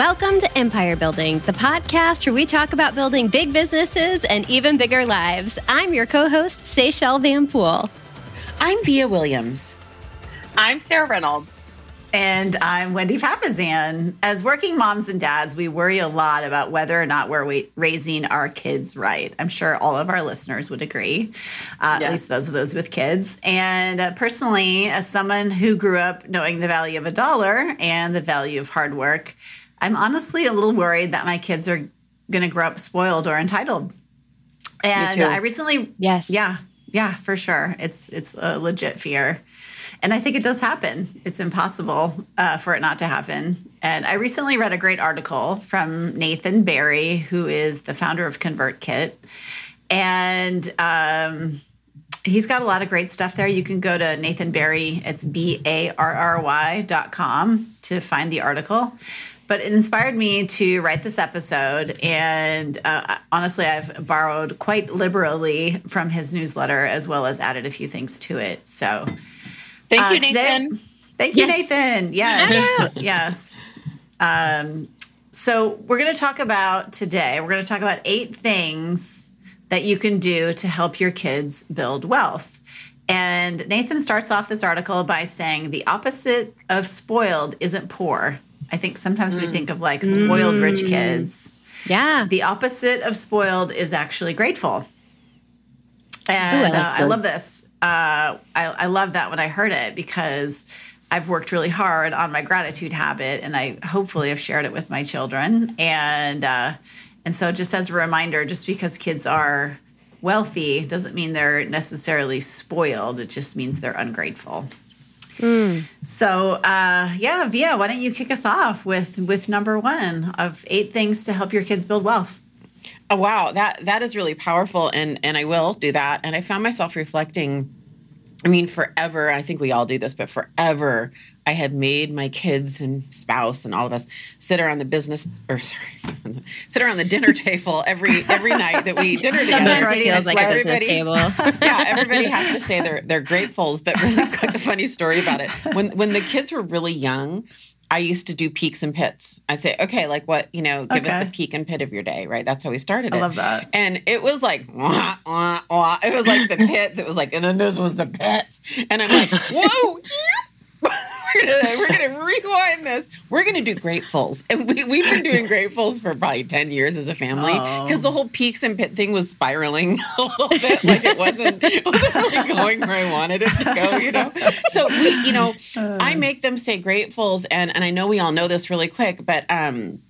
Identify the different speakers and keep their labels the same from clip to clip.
Speaker 1: Welcome to Empire Building, the podcast where we talk about building big businesses and even bigger lives. I'm your co host, Seychelle Van Poole.
Speaker 2: I'm Vija Williams.
Speaker 3: I'm Sarah Reynolds.
Speaker 4: And I'm Wendy Papasan. As working moms and dads, we worry a lot about whether or not we're raising our kids right. I'm sure all of our listeners would agree, uh, yes. at least those of those with kids. And uh, personally, as someone who grew up knowing the value of a dollar and the value of hard work, I'm honestly a little worried that my kids are going to grow up spoiled or entitled. And I recently,
Speaker 1: yes,
Speaker 4: yeah, yeah, for sure. It's it's a legit fear. And I think it does happen. It's impossible uh, for it not to happen. And I recently read a great article from Nathan Barry, who is the founder of ConvertKit. And um, he's got a lot of great stuff there. You can go to Nathan Barry, it's B A R R Y dot com to find the article but it inspired me to write this episode. And uh, honestly, I've borrowed quite liberally from his newsletter as well as added a few things to it. So
Speaker 3: thank uh, you, Nathan. Today,
Speaker 4: thank you, yes. Nathan. Yes. yes. Um, so we're going to talk about today, we're going to talk about eight things that you can do to help your kids build wealth. And Nathan starts off this article by saying the opposite of spoiled isn't poor. I think sometimes mm. we think of like spoiled mm. rich kids.
Speaker 1: Yeah.
Speaker 4: The opposite of spoiled is actually grateful. And Ooh, I, uh, I, love this. Uh, I, I love that when I heard it because I've worked really hard on my gratitude habit, and I hopefully have shared it with my children. And uh, and so, just as a reminder, just because kids are wealthy doesn't mean they're necessarily spoiled. It just means they're ungrateful. Mm. So, uh, yeah, Vija, why don't you kick us off with with number one of eight things to help your kids build wealth?
Speaker 2: Oh, wow, that that is really powerful, and and I will do that. And I found myself reflecting I mean, forever, I think we all do this, but forever, I have made my kids and spouse and all of us sit around the business or sorry, sit around the dinner table every every night that we dinner together.
Speaker 1: Sometimes it feels like a business table.
Speaker 2: yeah, everybody has to say they're they're gratefuls, but really quick, a funny story about it. When when the kids were really young, I used to do peaks and pits. I'd say, okay, like what, you know, give okay. us a peak and pit of your day, right? That's how we started
Speaker 4: it.
Speaker 2: I
Speaker 4: love that.
Speaker 2: And it was like, wah, wah, wah. it was like the pits. It was like, and then this was the pits. And I'm like, whoa, we're gonna, we're gonna rewind this. We're gonna do gratefuls, and we, we've been doing gratefuls for probably ten years as a family because oh. the whole peaks and pit thing was spiraling a little bit. Like it wasn't, it wasn't really going where I wanted it to go. You know, so we, you know, I make them say gratefuls, and and I know we all know this really quick, but um,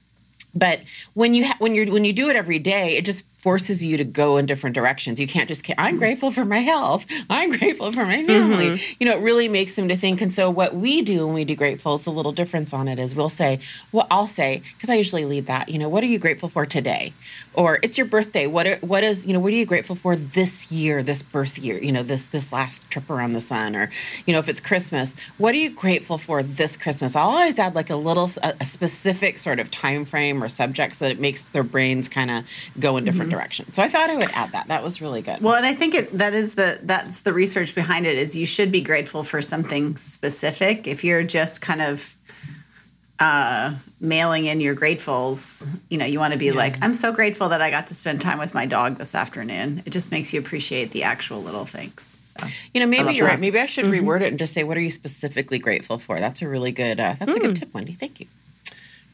Speaker 2: but when you ha- when you're when you do it every day, it just forces you to go in different directions. You can't just, I'm grateful for my health. I'm grateful for my family. Mm-hmm. You know, it really makes them to think. And so, what we do when we do grateful is the little difference on it is we'll say, well, I'll say, because I usually lead that, you know, what are you grateful for today? Or it's your birthday. What are, what is, you know, what are you grateful for this year, this birth year, you know, this, this last trip around the sun? Or, you know, if it's Christmas, what are you grateful for this Christmas? I'll always add like a little, a, a specific sort of time frame or subject so that it makes their brains kind of go in different mm-hmm. Direction. So I thought I would add that. That was really good.
Speaker 4: Well, and I think it that is the that's the research behind it is you should be grateful for something specific. If you're just kind of uh, mailing in your gratefuls, you know, you want to be yeah. like, I'm so grateful that I got to spend time with my dog this afternoon. It just makes you appreciate the actual little things. So,
Speaker 2: you know, maybe you're that. right. Maybe I should mm-hmm. reword it and just say, what are you specifically grateful for? That's a really good, uh, that's mm. a good mm. tip, Wendy. Thank you.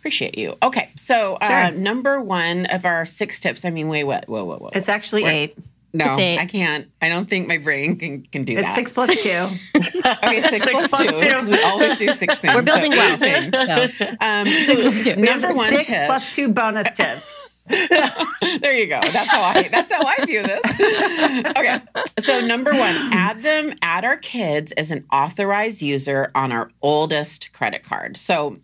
Speaker 2: Appreciate you. Okay, so uh, number one of our six tips. I mean, wait, what? Whoa, whoa, whoa.
Speaker 4: It's actually We're, eight.
Speaker 2: No, eight. I can't. I don't think my brain can, can do
Speaker 4: it's
Speaker 2: that.
Speaker 4: It's six plus two.
Speaker 2: okay, six, six plus, plus two. Because we always do six things.
Speaker 1: We're building so well. Things,
Speaker 2: so. Um, so number one
Speaker 4: six
Speaker 2: tip.
Speaker 4: plus two bonus tips.
Speaker 2: there you go. That's how I that's how I view this. Okay. So number 1, add them add our kids as an authorized user on our oldest credit card. So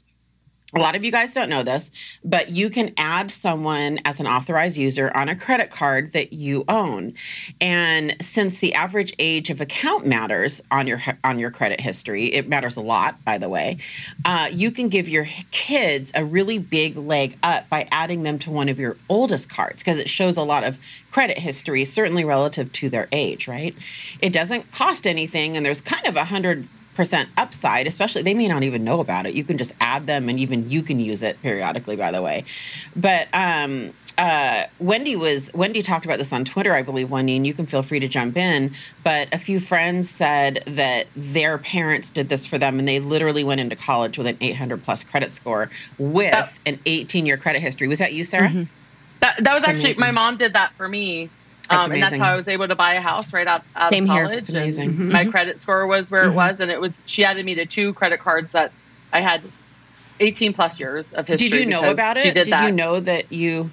Speaker 2: a lot of you guys don't know this, but you can add someone as an authorized user on a credit card that you own. And since the average age of account matters on your on your credit history, it matters a lot, by the way. Uh, you can give your kids a really big leg up by adding them to one of your oldest cards because it shows a lot of credit history, certainly relative to their age. Right? It doesn't cost anything, and there's kind of a hundred percent upside, especially they may not even know about it. You can just add them and even you can use it periodically, by the way. But um, uh, Wendy was Wendy talked about this on Twitter, I believe, Wendy, and you can feel free to jump in. But a few friends said that their parents did this for them, and they literally went into college with an 800 plus credit score with that, an 18 year credit history. Was that you, Sarah? Mm-hmm.
Speaker 3: That that was actually amazing. my mom did that for me. That's um, and that's how I was able to buy a house right out, out Same of college.
Speaker 2: Here. amazing.
Speaker 3: Mm-hmm. My credit score was where mm-hmm. it was, and it was. She added me to two credit cards that I had 18 plus years of history.
Speaker 2: Did you know about it? Did, did you know that you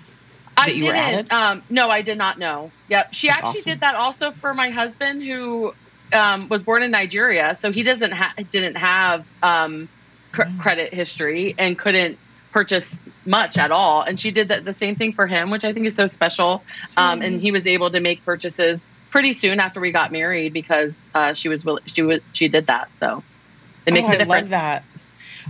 Speaker 3: I didn't. Um, no, I did not know. Yep. She That's actually awesome. did that also for my husband, who um, was born in Nigeria, so he doesn't ha- didn't have um, cr- credit history and couldn't purchase much at all. And she did that the same thing for him, which I think is so special. Um, and he was able to make purchases pretty soon after we got married because uh, she was willing. She was she did that. So it makes
Speaker 2: oh,
Speaker 3: a difference.
Speaker 2: I love that.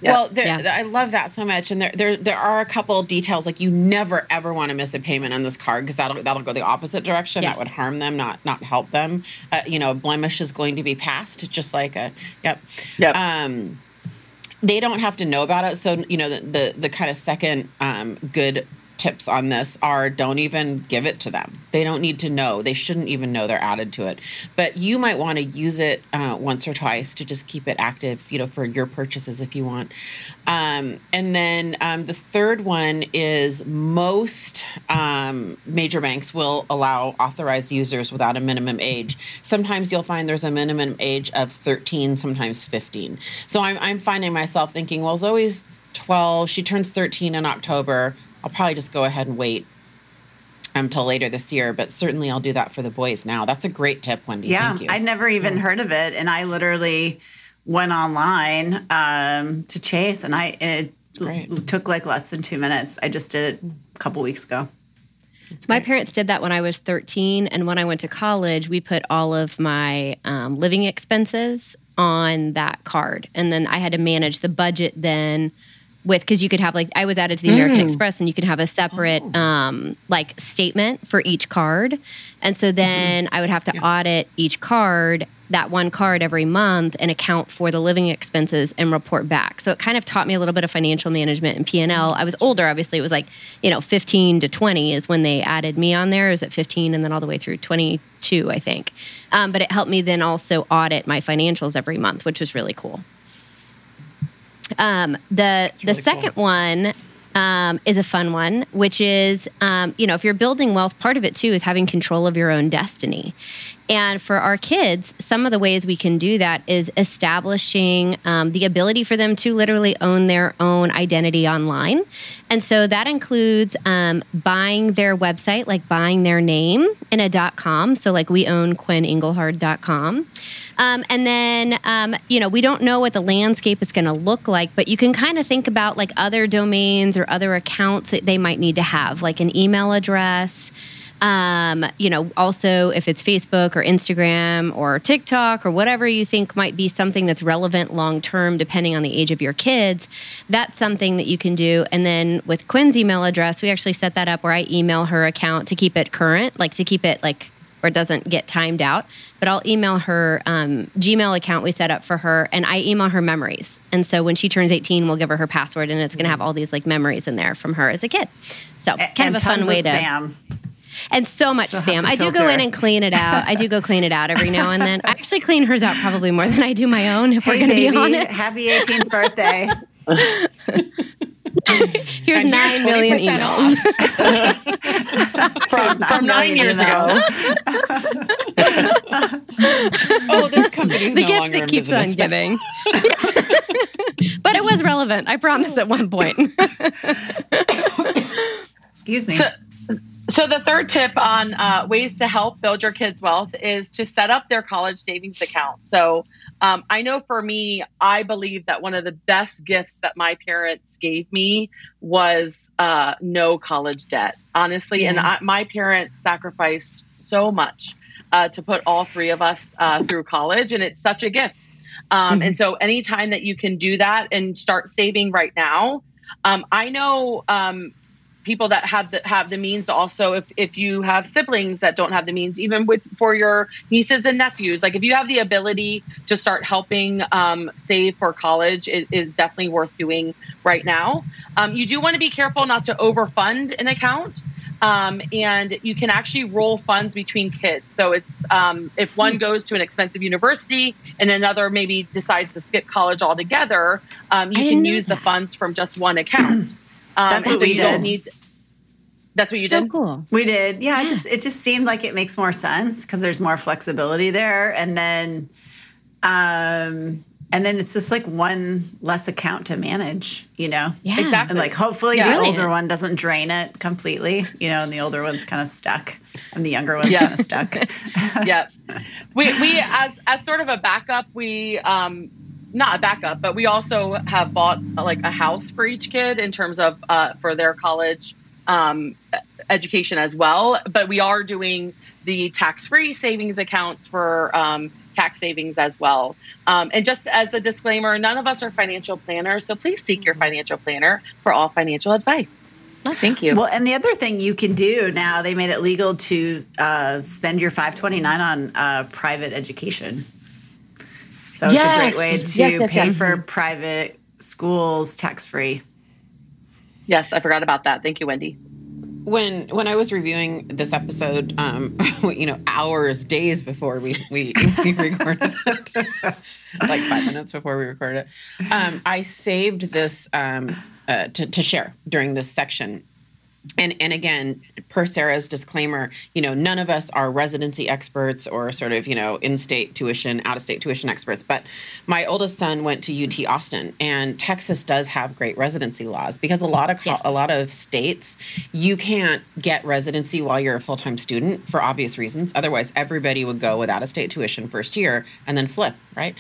Speaker 2: Well, there, yeah. I love that so much, and there, there, there are a couple details like you never ever want to miss a payment on this card because that'll that'll go the opposite direction. Yes. That would harm them, not not help them. Uh, you know, blemish is going to be passed, just like a yep.
Speaker 3: Yep.
Speaker 2: Um, they don't have to know about it, so you know the the, the kind of second um, good tips on this are don't even give it to them. They don't need to know. They shouldn't even know they're added to it. But you might want to use it uh, once or twice to just keep it active, you know, for your purchases if you want. Um, and then um, the third one is most um, major banks will allow authorized users without a minimum age. Sometimes you'll find there's a minimum age of 13, sometimes 15. So I'm, I'm finding myself thinking, well, Zoe's 12, she turns 13 in October I'll probably just go ahead and wait until later this year, but certainly I'll do that for the boys now. That's a great tip, Wendy.
Speaker 4: Yeah, I'd never even yeah. heard of it, and I literally went online um, to Chase, and I it took like less than two minutes. I just did it a couple weeks ago.
Speaker 1: My parents did that when I was 13, and when I went to college, we put all of my um, living expenses on that card, and then I had to manage the budget then with because you could have like I was added to the American mm. Express and you could have a separate oh. um, like statement for each card, and so then mm-hmm. I would have to yeah. audit each card that one card every month and account for the living expenses and report back. So it kind of taught me a little bit of financial management and P&L. I was older, obviously. It was like, you know, 15 to 20 is when they added me on there. It was at 15 and then all the way through 22, I think. Um, but it helped me then also audit my financials every month, which was really cool. Um, the really the second cool. one um, is a fun one, which is, um, you know, if you're building wealth, part of it too is having control of your own destiny. And for our kids, some of the ways we can do that is establishing um, the ability for them to literally own their own identity online. And so that includes um, buying their website, like buying their name in a .com. So like we own QuinnEngelhard.com. Um, and then, um, you know, we don't know what the landscape is going to look like, but you can kind of think about like other domains or other accounts that they might need to have, like an email address. Um, you know, also if it's Facebook or Instagram or TikTok or whatever you think might be something that's relevant long term, depending on the age of your kids, that's something that you can do. And then with Quinn's email address, we actually set that up where I email her account to keep it current, like to keep it like or it doesn't get timed out. But I'll email her um, Gmail account we set up for her, and I email her memories. And so when she turns 18, we'll give her her password, and it's going to have all these like memories in there from her as a kid. So kind
Speaker 4: and
Speaker 1: of a fun way to.
Speaker 4: Spam.
Speaker 1: And so much so spam. I do go in and clean it out. I do go clean it out every now and then. I actually clean hers out probably more than I do my own. If hey, we're going to be on it.
Speaker 4: Happy 18th birthday.
Speaker 1: Here's and nine million emails
Speaker 2: from, from nine years ago. oh, this company's
Speaker 1: the
Speaker 2: no
Speaker 1: gift that keeps on giving. but it was relevant. I promise. At one point.
Speaker 4: Excuse me.
Speaker 3: So, so the third tip on uh, ways to help build your kids' wealth is to set up their college savings account. So um, I know for me, I believe that one of the best gifts that my parents gave me was uh, no college debt, honestly. And I, my parents sacrificed so much uh, to put all three of us uh, through college, and it's such a gift. Um, mm-hmm. And so anytime that you can do that and start saving right now, um, I know um, people that have the have the means also if, if you have siblings that don't have the means even with for your nieces and nephews like if you have the ability to start helping um, save for college it is definitely worth doing right now um, you do want to be careful not to overfund an account um, and you can actually roll funds between kids. So it's um, if one hmm. goes to an expensive university and another maybe decides to skip college altogether, um, you can use that. the funds from just one account.
Speaker 4: Um, that's what so we did. Need,
Speaker 3: that's what you
Speaker 1: so
Speaker 3: did.
Speaker 1: Cool.
Speaker 4: We did. Yeah, yeah. It just it just seemed like it makes more sense because there's more flexibility there, and then. Um, and then it's just like one less account to manage, you know?
Speaker 3: Yeah. Exactly.
Speaker 4: And like hopefully yeah. the older one doesn't drain it completely, you know, and the older one's kind of stuck and the younger one's yeah. kind of stuck.
Speaker 3: yeah. We we as as sort of a backup, we um not a backup, but we also have bought like a house for each kid in terms of uh, for their college um, education as well. But we are doing the tax free savings accounts for um, tax savings as well. Um, and just as a disclaimer, none of us are financial planners, so please seek your financial planner for all financial advice.
Speaker 1: Oh, thank you.
Speaker 4: Well, and the other thing you can do now, they made it legal to uh, spend your 529 on uh, private education. So yes. it's a great way to yes, yes, pay for private schools tax free.
Speaker 3: Yes, I forgot about that. Thank you, Wendy
Speaker 2: when when I was reviewing this episode, um, you know, hours, days before we we, we recorded it, like five minutes before we recorded it, um, I saved this um, uh, to to share during this section and and again per sarah's disclaimer you know none of us are residency experts or sort of you know in-state tuition out-of-state tuition experts but my oldest son went to ut austin and texas does have great residency laws because a lot of yes. a lot of states you can't get residency while you're a full-time student for obvious reasons. Otherwise everybody would go with out-of-state tuition first year and then flip right?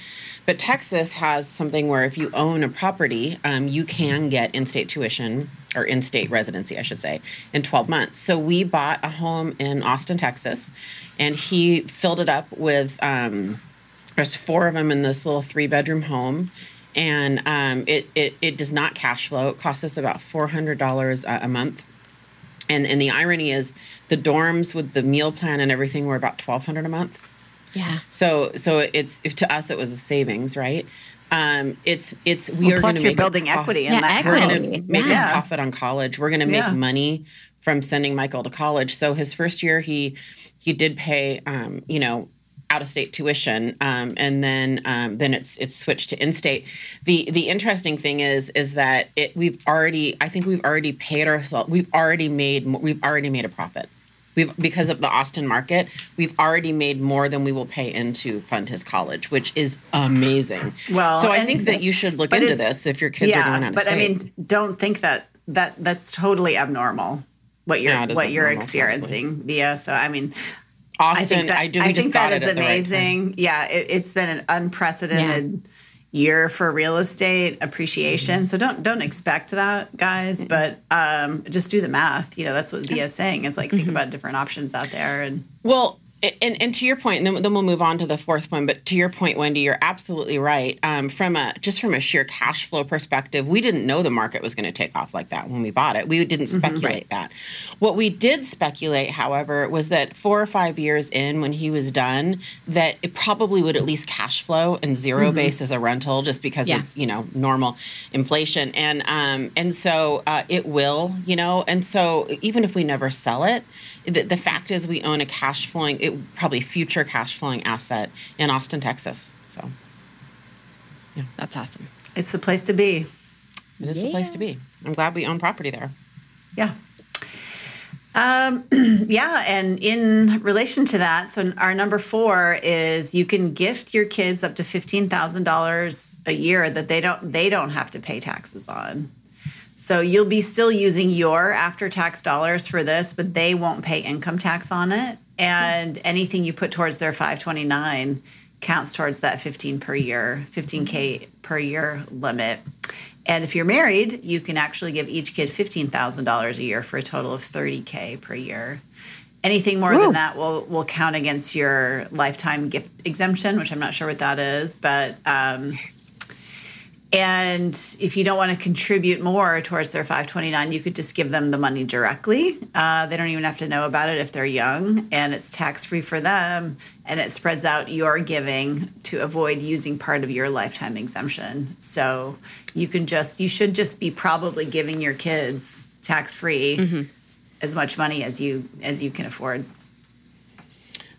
Speaker 2: But texas has something where if you own a property um, you can get in-state tuition or in state residency, I should say, in 12 months. So we bought a home in Austin, Texas, and he filled it up with, um, there's four of them in this little three bedroom home. And um, it, it, it does not cash flow. It costs us about $400 a, a month. And, and the irony is the dorms with the meal plan and everything were about 1200 a month.
Speaker 1: Yeah.
Speaker 2: So so it's if to us it was a savings, right? Um, it's it's we well, are going to
Speaker 4: make building equity in yeah, that
Speaker 2: we're going to make yeah. a profit on college. We're going to make yeah. money from sending Michael to college. So his first year, he he did pay, um, you know, out of state tuition, um, and then um, then it's it's switched to in state. The the interesting thing is is that it we've already I think we've already paid ourselves. We've already made we've already made a profit. We've because of the Austin market, we've already made more than we will pay into fund his college, which is amazing. Well, so I think that you should look into this if your kids yeah, are going out of
Speaker 4: but
Speaker 2: state.
Speaker 4: I mean, don't think that that that's totally abnormal what you're yeah, what you're experiencing probably. Vija. So I mean,
Speaker 2: Austin, I, think that, I do. I think that is
Speaker 4: amazing.
Speaker 2: Right
Speaker 4: yeah, it, has been an unprecedented. Yeah year for real estate appreciation. Mm-hmm. So don't don't expect that, guys. Mm-hmm. But um, just do the math. You know, that's what Vija is saying. Is like mm-hmm. think about different options out there. And
Speaker 2: well, and, and to your point, and then, then we'll move on to the fourth one. But to your point, Wendy, you're absolutely right. Um, from a just from a sheer cash flow perspective, we didn't know the market was going to take off like that when we bought it. We didn't mm-hmm. speculate mm-hmm, right. that. What we did speculate, however, was that four or five years in, when he was done, that it probably would at least cash flow and 0 mm-hmm. base as a rental, just because yeah. of you know normal inflation. And um, and so uh, it will, you know. And so even if we never sell it, the, the fact is we own a cash flowing. It, it, probably future cash flowing asset in Austin, Texas. So,
Speaker 1: yeah, that's awesome.
Speaker 4: It's the place to be.
Speaker 2: It is yeah. the place to be. I'm glad we own property there.
Speaker 4: Yeah. Um, yeah, and in relation to that, so our number four is you can gift your kids up to fifteen thousand dollars a year that they don't they don't have to pay taxes on. So you'll be still using your after tax dollars for this, but they won't pay income tax on it. And anything you put towards their 529 counts towards that 15 per year, 15K per year limit. And if you're married, you can actually give each kid $15,000 a year for a total of 30K per year. Anything more than that will will count against your lifetime gift exemption, which I'm not sure what that is, but um, And if you don't want to contribute more towards their 529, you could just give them the money directly. Uh, they don't even have to know about it if they're young, and it's tax free for them. And it spreads out your giving to avoid using part of your lifetime exemption. So you can just, you should just be probably giving your kids tax free mm-hmm. as much money as you as you can afford.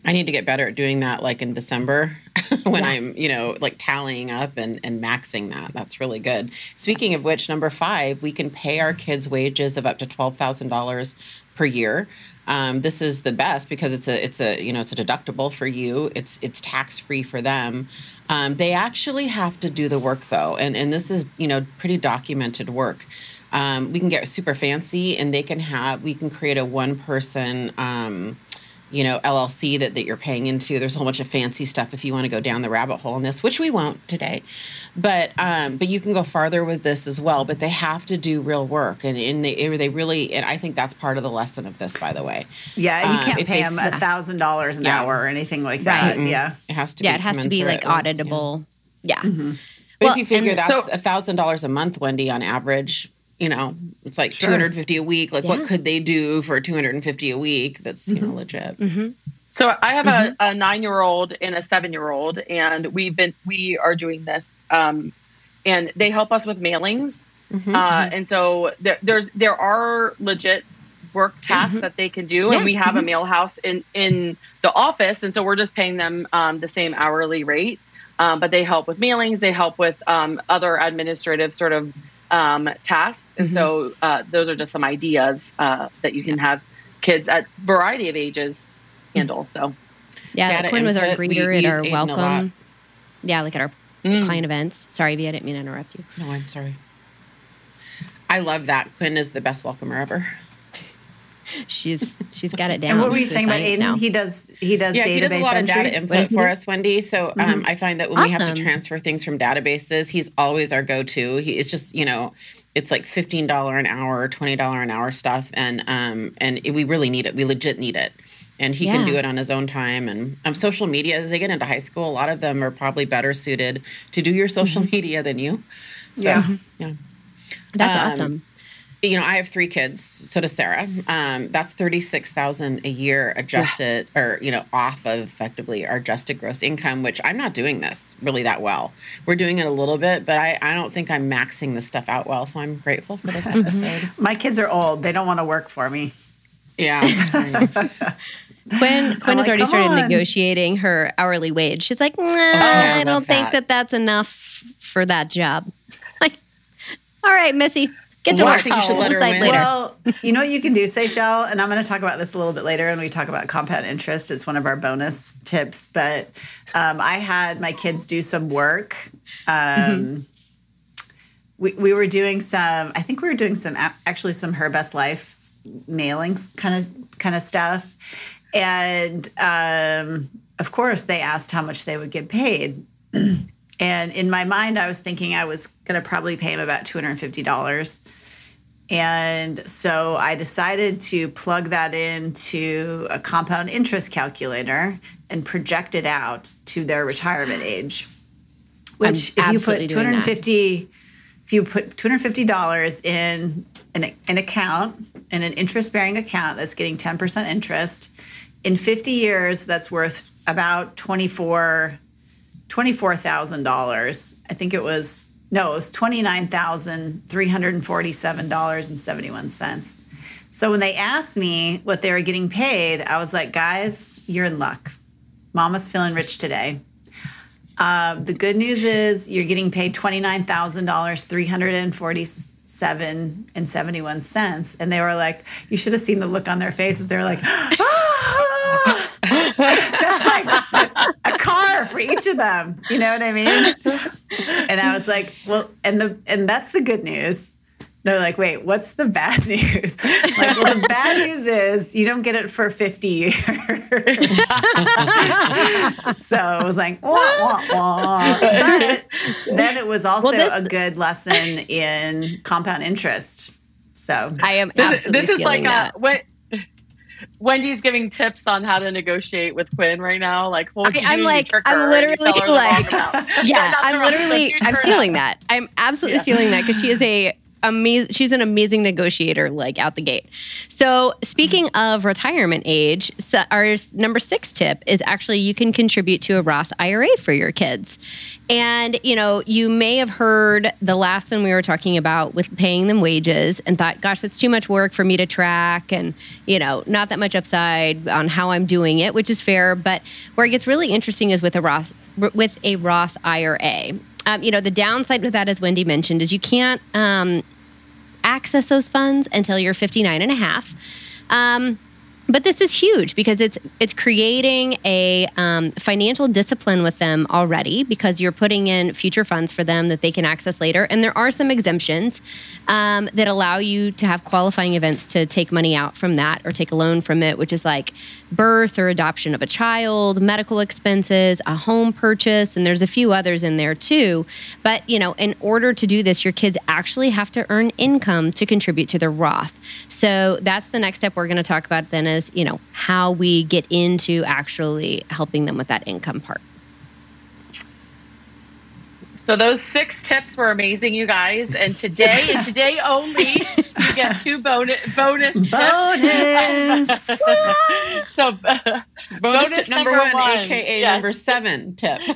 Speaker 2: I need to get better at doing that like in December when yeah. I'm, you know, like tallying up and, and maxing that. That's really good. Speaking of which, number five, we can pay our kids wages of up to $12,000 per year. Um, this is the best because it's a it's a you know it's a deductible for you. It's it's tax free for them. Um, they actually have to do the work though, and and this is you know pretty documented work. Um, we can get super fancy, and they can have we can create a one person. You know LLC that that you're paying into. There's a whole bunch of fancy stuff if you want to go down the rabbit hole in this, which we won't today. But um, but you can go farther with this as well. But they have to do real work, and, and they they really and I think that's part of the lesson of this, by the way.
Speaker 4: Yeah, you um, can't pay them a thousand dollars an yeah. hour or anything like that. Right. Yeah,
Speaker 2: it has to.
Speaker 1: Yeah, it has to be like auditable. With, yeah. yeah. Mm-hmm.
Speaker 2: But well, if you figure that's a thousand dollars a month, Wendy, on average, you know, it's like sure. 250 a week. Like, yeah. what could they do for 250 a week? That's, you mm-hmm. know, legit.
Speaker 3: Mm-hmm. So I have mm-hmm. a, a nine year old and a seven year old, and we've been, we are doing this. Um, and they help us with mailings. Mm-hmm. Uh, mm-hmm. and so there, there's, there are legit work tasks mm-hmm. that they can do. Yeah. And we have a mail house in, in the office. And so we're just paying them um, the same hourly rate. Um, but they help with mailings, they help with um, other administrative sort of um, tasks. And mm-hmm. so uh, those are just some ideas uh, that you can have kids at variety of ages handle. So
Speaker 1: yeah, Quinn was our greeter we, we at our welcome. Yeah, like at our mm. client events. Sorry, V, I didn't mean to interrupt you.
Speaker 2: No, I'm sorry. I love that. Quinn is the best welcomer ever
Speaker 1: she's she's got it down.
Speaker 4: And what were you saying about Aiden? Now. He does he does yeah, he does a lot entry?
Speaker 2: of data input for us, Wendy. So um, mm-hmm. I find that when awesome. we have to transfer things from databases, he's always our go to. He is just you know it's like fifteen dollar an hour, twenty dollar an hour stuff, and um and it, we really need it. We legit need it. And he yeah. can do it on his own time. And um, social media, as they get into high school, a lot of them are probably better suited to do your social mm-hmm. media than you. So, yeah, yeah,
Speaker 1: that's um, awesome
Speaker 2: you know, I have three kids. So does Sarah. Um, that's thirty six thousand a year adjusted, yeah. or you know, off of effectively our adjusted gross income. Which I'm not doing this really that well. We're doing it a little bit, but I, I don't think I'm maxing this stuff out well. So I'm grateful for this episode.
Speaker 4: My kids are old; they don't want to work for me.
Speaker 2: Yeah.
Speaker 1: Quinn, Quinn has like, already started on. negotiating her hourly wage. She's like, nah, I, I don't think that. that that's enough for that job. Like, all right, Missy, Get to wow. work. I think you should let her
Speaker 4: win. Well, you know what you can do, Seychelle, and I'm going to talk about this a little bit later when we talk about compound interest. It's one of our bonus tips. But um, I had my kids do some work. Um, mm-hmm. we, we were doing some, I think we were doing some, actually some Her Best Life mailings kind of kind of stuff. And um, of course, they asked how much they would get paid. And in my mind, I was thinking I was going to probably pay him about $250. And so I decided to plug that into a compound interest calculator and project it out to their retirement age. Which, I'm if you put 250, if you put $250 in an, an account, in an interest bearing account that's getting 10% interest, in 50 years, that's worth about 24 $24,000. I think it was, no, it was $29,347.71. So when they asked me what they were getting paid, I was like, guys, you're in luck. Mama's feeling rich today. Uh, the good news is you're getting paid $29,000, 347 and 71 cents. And they were like, you should have seen the look on their faces. They were like, ah! That's like for each of them. You know what I mean? And I was like, well, and the and that's the good news. They're like, wait, what's the bad news? like, well, the bad news is you don't get it for 50 years. so I was like, wah, wah, wah. But then it was also well, this, a good lesson in compound interest. So
Speaker 1: I am
Speaker 3: this, this is like
Speaker 1: a
Speaker 3: when Wendy's giving tips on how to negotiate with Quinn right now. Like, okay,
Speaker 1: I, am like, I'm literally like, yeah, I'm literally, I'm stealing that. I'm absolutely yeah. stealing that because she is a amazing she's an amazing negotiator like out the gate. So speaking of retirement age so our number six tip is actually you can contribute to a roth ira for your kids. And you know you may have heard the last one we were talking about with paying them wages and thought gosh that's too much work for me to track and you know not that much upside on how i'm doing it which is fair. But where it gets really interesting is with a roth with a roth ira um, you know, the downside with that, as Wendy mentioned, is you can't um, access those funds until you're 59 and a half. Um, but this is huge because it's it's creating a um, financial discipline with them already because you're putting in future funds for them that they can access later. And there are some exemptions um, that allow you to have qualifying events to take money out from that or take a loan from it which is like birth or adoption of a child medical expenses a home purchase and there's a few others in there too. But you know in order to do this your kids actually have to earn income to contribute to their roth. So that's the next step we're going to talk about then is is, you know, how we get into actually helping them with that income part.
Speaker 3: So those six tips were amazing, you guys. And today, and today only, you get two bonus bonus
Speaker 4: bonus.
Speaker 2: so uh, bonus, bonus, tip number, number one, one, aka yes. number seven tip,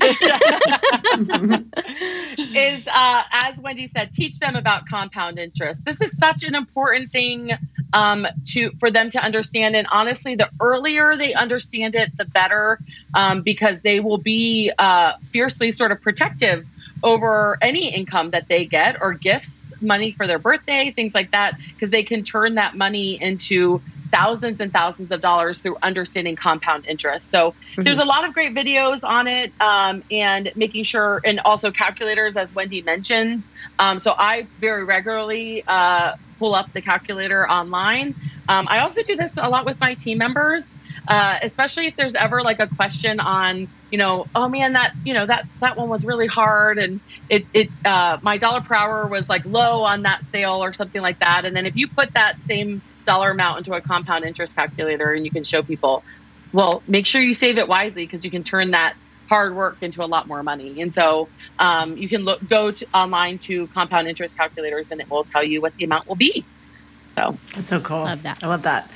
Speaker 3: is uh, as Wendy said, teach them about compound interest. This is such an important thing um, to for them to understand. And honestly, the earlier they understand it, the better, um, because they will be uh, fiercely sort of protective over any income that they get or gifts, money for their birthday, things like that, because they can turn that money into thousands and thousands of dollars through understanding compound interest. So mm-hmm. there's a lot of great videos on it um, and making sure, and also calculators, as Wendy mentioned. Um, so I very regularly uh, pull up the calculator online. Um, I also do this a lot with my team members, uh, especially if there's ever like a question on, you know, oh man, that you know that that one was really hard, and it it uh, my dollar per hour was like low on that sale or something like that. And then if you put that same dollar amount into a compound interest calculator, and you can show people, well, make sure you save it wisely because you can turn that hard work into a lot more money. And so um, you can look go to, online to compound interest calculators, and it will tell you what the amount will be. So
Speaker 4: that's so cool.
Speaker 1: Love that.
Speaker 4: I love that.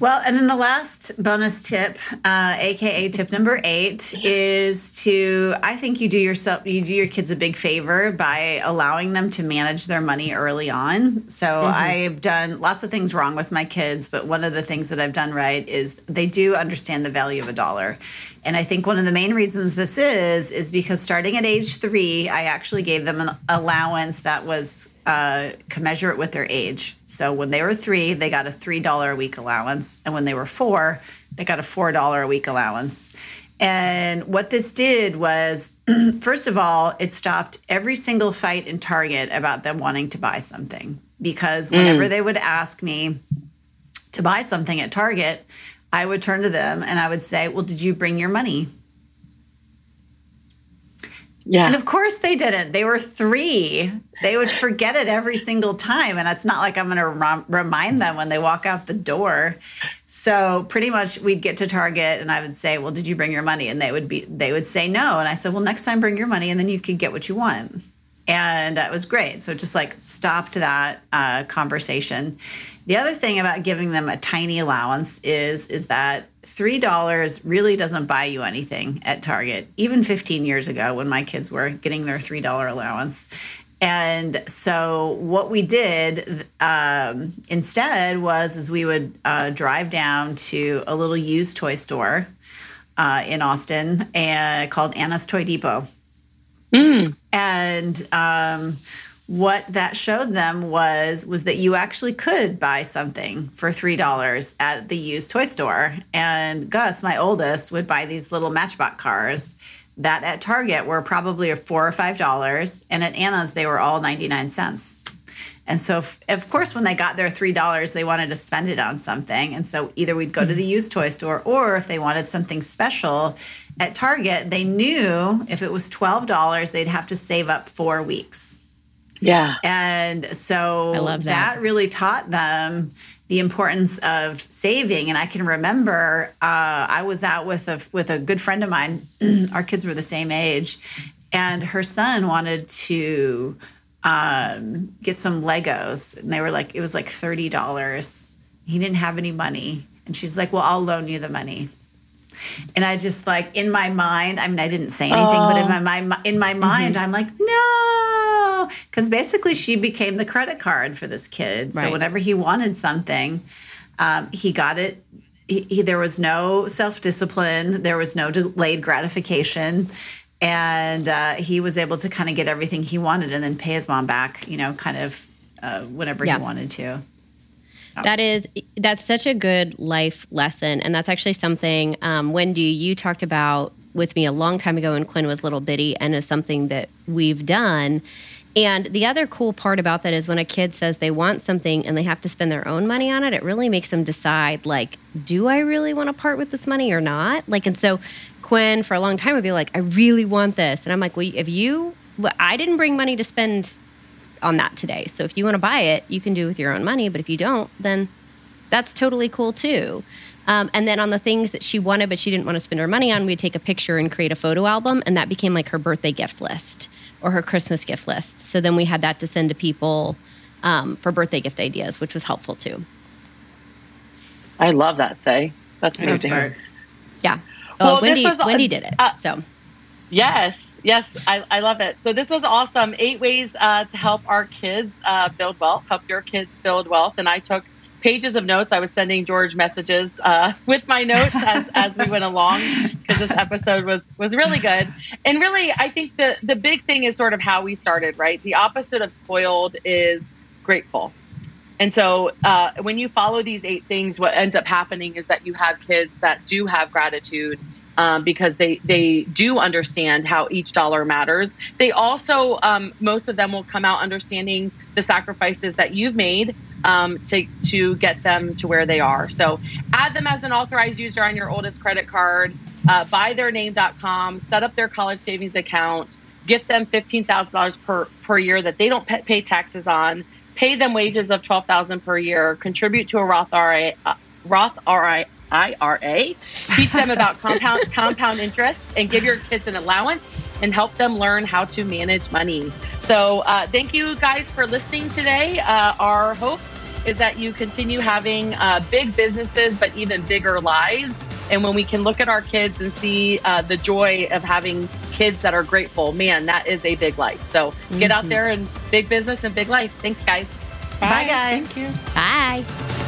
Speaker 4: Well, and then the last bonus tip, uh, aka tip number eight, is to I think you do yourself you do your kids a big favor by allowing them to manage their money early on. So mm-hmm. I've done lots of things wrong with my kids, but one of the things that I've done right is they do understand the value of a dollar. And I think one of the main reasons this is is because starting at age three, I actually gave them an allowance that was uh, commensurate with their age. So when they were three, they got a $3 a week allowance. And when they were four, they got a $4 a week allowance. And what this did was, first of all, it stopped every single fight in Target about them wanting to buy something. Because whenever mm. they would ask me to buy something at Target, I would turn to them and I would say, Well, did you bring your money? Yeah. And of course they didn't. They were three. They would forget it every single time. And it's not like I'm going to remind them when they walk out the door. So pretty much we'd get to Target and I would say, well, did you bring your money? And they would be, they would say no. And I said, well, next time bring your money and then you could get what you want. And that was great. So just like stopped that uh, conversation. The other thing about giving them a tiny allowance is, is that $3 really doesn't buy you anything at Target, even 15 years ago when my kids were getting their $3 allowance. And so what we did um, instead was is we would uh, drive down to a little used toy store uh, in Austin and called Anna's Toy Depot. Mm. And um, what that showed them was was that you actually could buy something for three dollars at the used toy store. And Gus, my oldest, would buy these little Matchbox cars that at Target were probably four or five dollars, and at Anna's they were all ninety nine cents. And so, of course, when they got their three dollars, they wanted to spend it on something. And so, either we'd go to the used toy store, or if they wanted something special at Target, they knew if it was twelve dollars, they'd have to save up four weeks.
Speaker 3: Yeah.
Speaker 4: And so
Speaker 1: I love that.
Speaker 4: that really taught them the importance of saving. And I can remember uh, I was out with a with a good friend of mine. Our kids were the same age, and her son wanted to um, get some Legos, and they were like it was like thirty dollars. He didn't have any money, and she's like, "Well, I'll loan you the money." And I just like in my mind, I mean, I didn't say anything, oh. but in my, my in my mind, mm-hmm. I'm like, no, because basically she became the credit card for this kid. Right. So whenever he wanted something, um, he got it. He, he, there was no self discipline. There was no delayed gratification. And uh, he was able to kind of get everything he wanted and then pay his mom back, you know, kind of uh, whenever yeah. he wanted to.
Speaker 1: That is that's such a good life lesson, and that's actually something um, Wendy you talked about with me a long time ago when Quinn was little bitty, and is something that we've done. And the other cool part about that is when a kid says they want something and they have to spend their own money on it, it really makes them decide, like, do I really want to part with this money or not? Like, and so Quinn for a long time would be like, I really want this. And I'm like, well, if you, well, I didn't bring money to spend on that today. So if you want to buy it, you can do with your own money. But if you don't, then that's totally cool too. Um, and then on the things that she wanted but she didn't want to spend her money on, we'd take a picture and create a photo album, and that became like her birthday gift list or her Christmas gift list. So then we had that to send to people um, for birthday gift ideas, which was helpful too.
Speaker 3: I love that. Say that's so
Speaker 1: smart. Yeah. Well, Wendy, was, Wendy did it. Uh, so
Speaker 3: yes, Yes, I, I love it. So this was awesome. Eight ways uh, to help our kids uh, build wealth, help your kids build wealth. And I took pages of notes. I was sending George messages uh, with my notes as, as we went along because this episode was was really good. And really, I think the the big thing is sort of how we started. Right, the opposite of spoiled is grateful. And so, uh, when you follow these eight things, what ends up happening is that you have kids that do have gratitude um, because they they do understand how each dollar matters. They also um, most of them will come out understanding the sacrifices that you've made um, to to get them to where they are. So add them as an authorized user on your oldest credit card. Uh, buytheirname.com, set up their college savings account, gift them fifteen thousand dollars per per year that they don't pay taxes on. Pay them wages of twelve thousand per year. Contribute to a Roth IRA, uh, Roth IRA, IRA. Teach them about compound compound interest and give your kids an allowance and help them learn how to manage money. So, uh, thank you guys for listening today. Uh, our hope is that you continue having uh, big businesses, but even bigger lives. And when we can look at our kids and see uh, the joy of having kids that are grateful, man, that is a big life. So, mm-hmm. get out mm-hmm. there and big business and big life. Thanks, guys.
Speaker 4: Bye, Bye guys.
Speaker 1: Thank you. Bye.